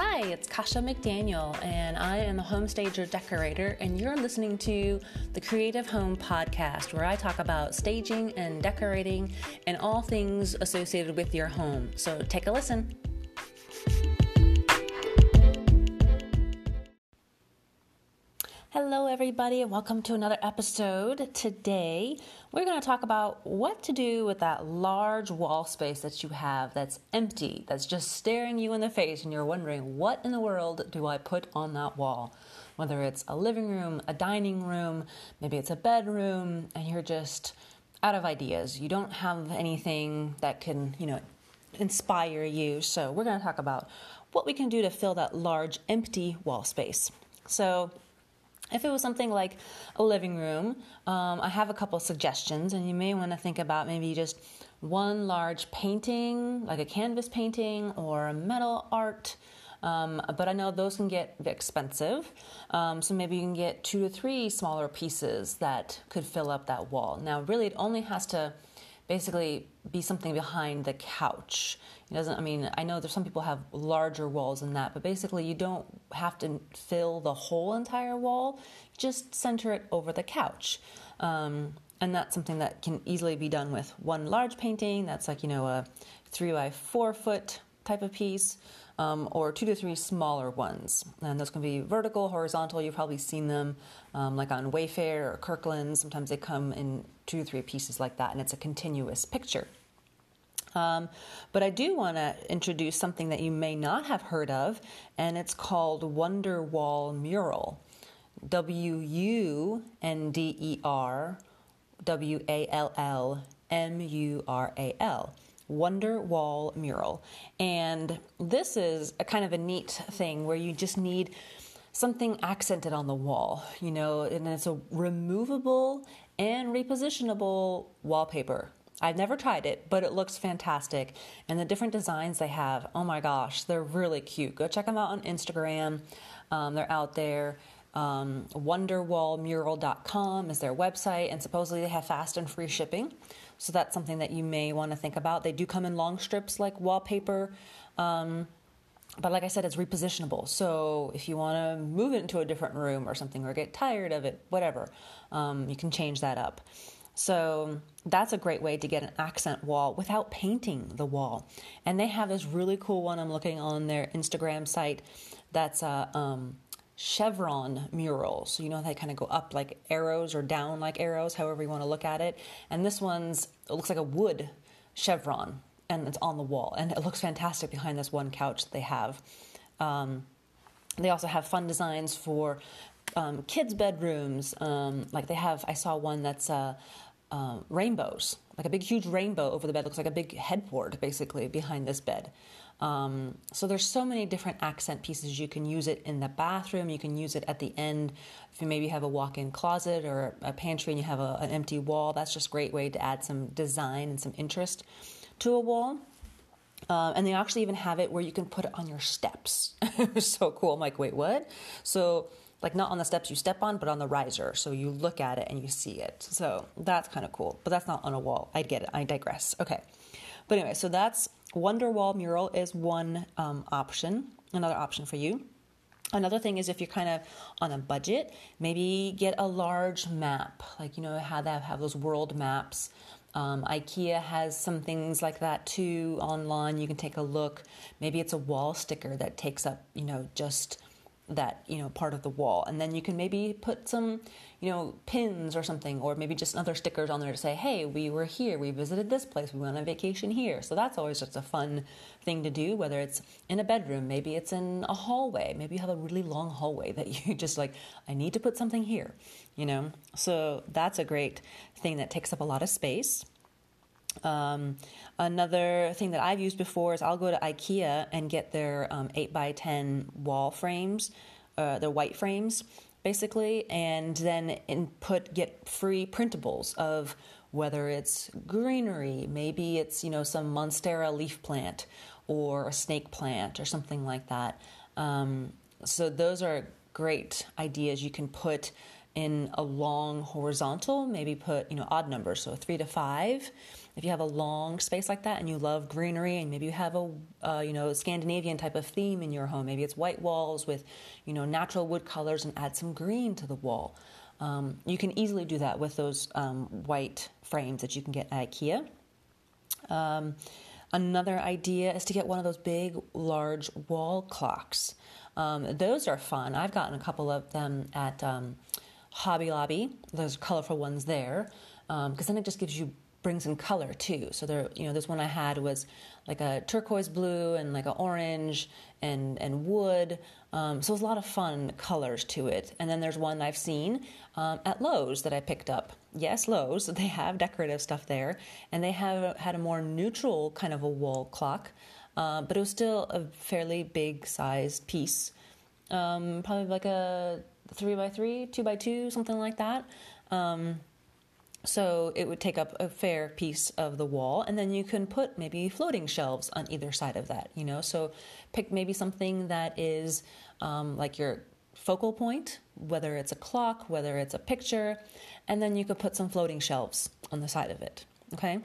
Hi, it's Kasha McDaniel, and I am a home stager decorator, and you're listening to the Creative Home Podcast, where I talk about staging and decorating and all things associated with your home. So take a listen. Hello, everybody, and welcome to another episode. Today, we're going to talk about what to do with that large wall space that you have that's empty, that's just staring you in the face, and you're wondering, what in the world do I put on that wall? Whether it's a living room, a dining room, maybe it's a bedroom, and you're just out of ideas. You don't have anything that can, you know, inspire you. So, we're going to talk about what we can do to fill that large empty wall space. So, if it was something like a living room, um, I have a couple suggestions, and you may want to think about maybe just one large painting, like a canvas painting or a metal art. Um, but I know those can get expensive. Um, so maybe you can get two to three smaller pieces that could fill up that wall. Now, really, it only has to basically be something behind the couch. It doesn't. I mean, I know there's some people have larger walls than that, but basically, you don't have to fill the whole entire wall. Just center it over the couch, um, and that's something that can easily be done with one large painting. That's like you know a three by four foot type of piece. Um, or two to three smaller ones. And those can be vertical, horizontal. You've probably seen them um, like on Wayfair or Kirkland. Sometimes they come in two or three pieces like that, and it's a continuous picture. Um, but I do want to introduce something that you may not have heard of, and it's called Wunderwall Mural. W U N D E R W A L L M U R A L. Wunderwall Mural. And this is a kind of a neat thing where you just need something accented on the wall, you know, and it's a removable and repositionable wallpaper. I've never tried it, but it looks fantastic. And the different designs they have, oh my gosh, they're really cute. Go check them out on Instagram. Um, they're out there. Um, wunderwallmural.com is their website, and supposedly they have fast and free shipping. So that's something that you may want to think about. They do come in long strips like wallpaper. Um, but like I said, it's repositionable. So if you want to move it into a different room or something, or get tired of it, whatever, um, you can change that up. So that's a great way to get an accent wall without painting the wall. And they have this really cool one I'm looking on their Instagram site that's a um, chevron mural. So you know they kind of go up like arrows or down like arrows, however you want to look at it. And this one's it looks like a wood chevron and it's on the wall and it looks fantastic behind this one couch that they have. Um, they also have fun designs for um, kids' bedrooms. Um, like they have, I saw one that's uh, uh, rainbows, like a big, huge rainbow over the bed. Looks like a big headboard, basically, behind this bed. Um, so there's so many different accent pieces. You can use it in the bathroom. You can use it at the end if you maybe have a walk-in closet or a pantry and you have a, an empty wall. That's just a great way to add some design and some interest to a wall. Um, and they actually even have it where you can put it on your steps. so cool. I'm like, wait, what? So like not on the steps you step on, but on the riser. So you look at it and you see it. So that's kind of cool. But that's not on a wall. I get it. I digress. Okay. But anyway, so that's Wunderwall Mural is one um, option, another option for you. Another thing is if you're kind of on a budget, maybe get a large map, like you know how they have those world maps. Um, IKEA has some things like that too online. You can take a look. Maybe it's a wall sticker that takes up, you know, just that you know part of the wall. And then you can maybe put some you know pins or something or maybe just other stickers on there to say hey we were here. We visited this place. We went on vacation here. So that's always just a fun thing to do whether it's in a bedroom maybe it's in a hallway maybe you have a really long hallway that you just like i need to put something here you know? So that's a great thing that takes up a lot of space um, another thing that I've used before is I'll go to IKEA and get their um, 8 by 10 wall frames, uh, their white frames, basically, and then input get free printables of whether it's greenery, maybe it's you know some monstera leaf plant or a snake plant or something like that. Um, so those are great ideas you can put in a long horizontal. Maybe put you know odd numbers, so three to five if you have a long space like that and you love greenery and maybe you have a uh, you know Scandinavian type of theme in your home, maybe it's white walls with you know natural wood colors and add some green to the wall. Um, you can easily do that with those um, white frames that you can get at IKEA. Um, another idea is to get one of those big, large wall clocks. Um, those are fun. I've gotten a couple of them at um, Hobby Lobby. There's colorful ones there because um, then it just gives you brings in color too. So there, you know, this one I had was like a turquoise blue and like an orange and and wood. Um, so it was a lot of fun colors to it. And then there's one I've seen um, at Lowe's that I picked up. Yes, Lowe's. They have decorative stuff there, and they have had a more neutral kind of a wall clock, uh, but it was still a fairly big sized piece, um, probably like a three by three, two by two, something like that. Um, so it would take up a fair piece of the wall, and then you can put maybe floating shelves on either side of that. You know, so pick maybe something that is um, like your focal point, whether it's a clock, whether it's a picture, and then you could put some floating shelves on the side of it. Okay.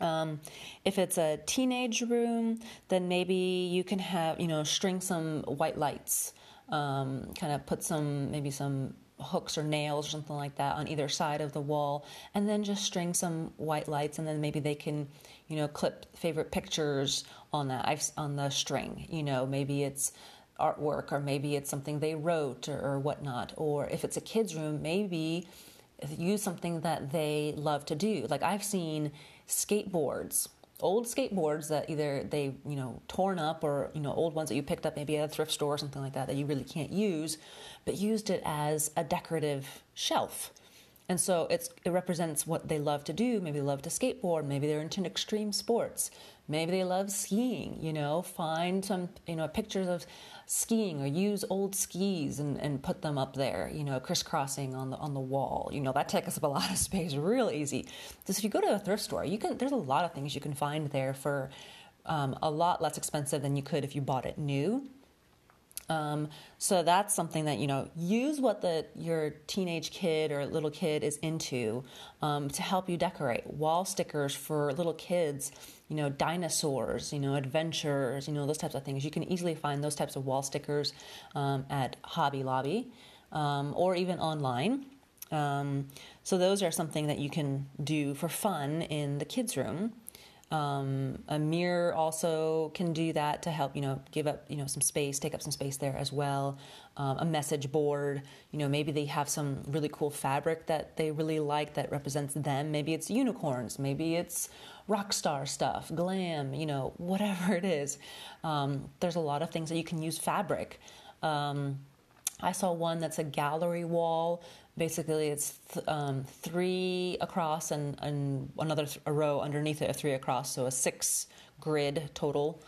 Um, if it's a teenage room, then maybe you can have, you know, string some white lights, um, kind of put some, maybe some hooks or nails or something like that on either side of the wall and then just string some white lights and then maybe they can you know clip favorite pictures on that on the string you know maybe it's artwork or maybe it's something they wrote or, or whatnot or if it's a kids room maybe use something that they love to do. Like i've seen skateboards old skateboards that either they you know torn up or you know old ones that you picked up maybe at a thrift store or something like that that you really can't use but used it as a decorative shelf. And so it's it represents what they love to do. Maybe they love to skateboard. Maybe they're into extreme sports maybe they love skiing you know find some you know pictures of skiing or use old skis and, and put them up there, you know, crisscrossing on the on the wall. You know, that takes up a lot of space real easy. Because if you go to a thrift store, you can there's a lot of things you can find there for um, a lot less expensive than you could if you bought it new. Um, so that's something that you know use what the your teenage kid or little kid is into um, to help you decorate wall stickers for little kids you know, dinosaurs, you know, adventures, you know, those types of things. You can easily find those types of wall stickers um, at Hobby Lobby um, or even online. Um, so those are something that you can do for fun in the kids' room. Um, a mirror also can do that to help, you know, give up, you know, some space, take up some space there as well. Um, a message board, you know, maybe they have some really cool fabric that they really like that represents them. Maybe it's unicorns, maybe it's rock star stuff, glam, you know, whatever it is. Um, there's a lot of things that you can use fabric. Um, I saw one that's a gallery wall basically it's th- um, three across and, and another th- a row underneath it, three across, so a six grid total.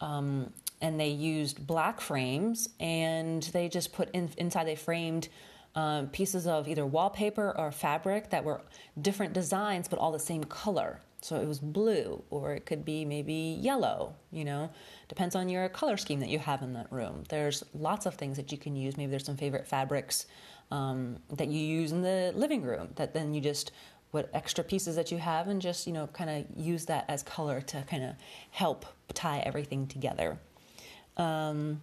Um, and they used black frames and they just put in, inside, they framed um, pieces of either wallpaper or fabric that were different designs but all the same color. So it was blue, or it could be maybe yellow, you know, depends on your color scheme that you have in that room. There's lots of things that you can use. Maybe there's some favorite fabrics um, that you use in the living room that then you just what extra pieces that you have and just you know kind of use that as color to kind of help tie everything together um,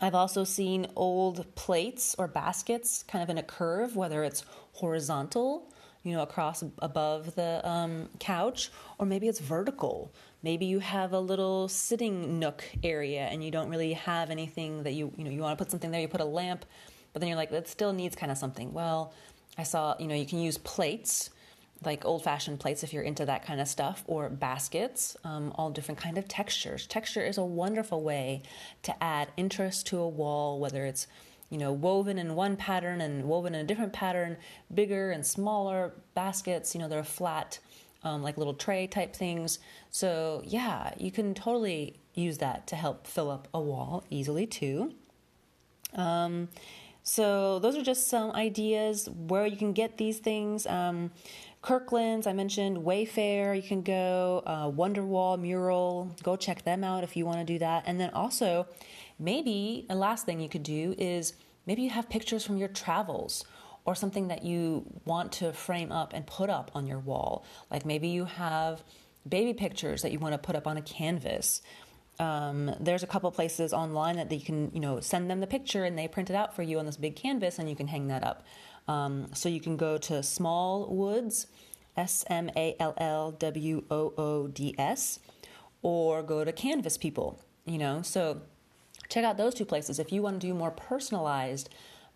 i've also seen old plates or baskets kind of in a curve whether it's horizontal you know across above the um, couch or maybe it's vertical maybe you have a little sitting nook area and you don't really have anything that you you know you want to put something there you put a lamp but then you're like, that still needs kind of something. Well, I saw, you know, you can use plates, like old fashioned plates if you're into that kind of stuff, or baskets, um, all different kind of textures. Texture is a wonderful way to add interest to a wall, whether it's you know woven in one pattern and woven in a different pattern, bigger and smaller baskets. You know, they're flat. Um, like little tray type things. So, yeah, you can totally use that to help fill up a wall easily too. Um, so those are just some ideas where you can get these things. Um, Kirkland's, I mentioned Wayfair, you can go, uh, Wunderwall Mural, go check them out if you want to do that. And then also, maybe a last thing you could do is maybe you have pictures from your travels or something that you want to frame up and put up on your wall. Like maybe you have baby pictures that you want to put up on a canvas. Um, there's a couple places online that you can, you know, send them the picture and they print it out for you on this big canvas and you can hang that up. Um, so you can go to Smallwoods, S M A L L W O O D S, or go to Canvas People, you know. So check out those two places. If you want to do more personalized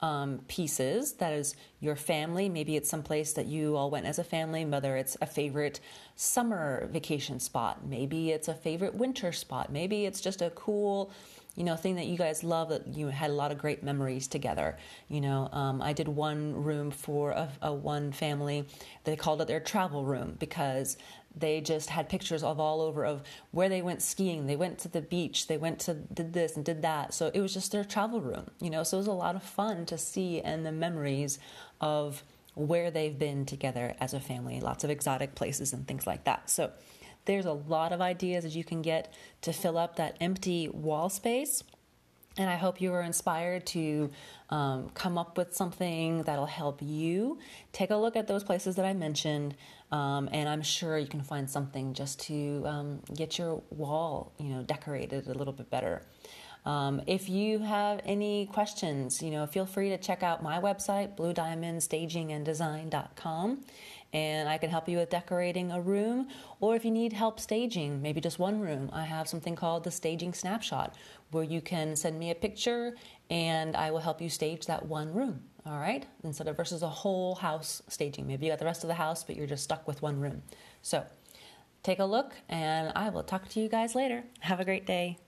um, pieces. That is your family. Maybe it's someplace that you all went as a family, whether it's a favorite summer vacation spot, maybe it's a favorite winter spot, maybe it's just a cool you know thing that you guys love that you had a lot of great memories together. You know um, i did one room for a, a, one family. They called it their travel room because they just had pictures of all over of where they went skiing. They went to the beach. They went to did this and did that. So it was just their travel room you know? So it was a lot of fun to see and the memories of where they've been together as a family. Lots of exotic places and things like that. So there's a lot of ideas that you can get to fill up that empty wall space and I hope you are inspired to um, come up with something that'll help you. Take a look at those places that I mentioned, um, and I'm sure you can find something just to um, get your wall, you know, decorated a little bit better. Um, if you have any questions, you know, feel free to check out my website, bluediamondstaginganddesign.com, and I can help you with decorating a room. Or if you need help staging, maybe just one room, I have something called the Staging Snapshot, where you can send me a picture and I will help you stage that one room. All right, instead of versus a whole house staging. Maybe you got the rest of the house, but you're just stuck with one room. So take a look, and I will talk to you guys later. Have a great day.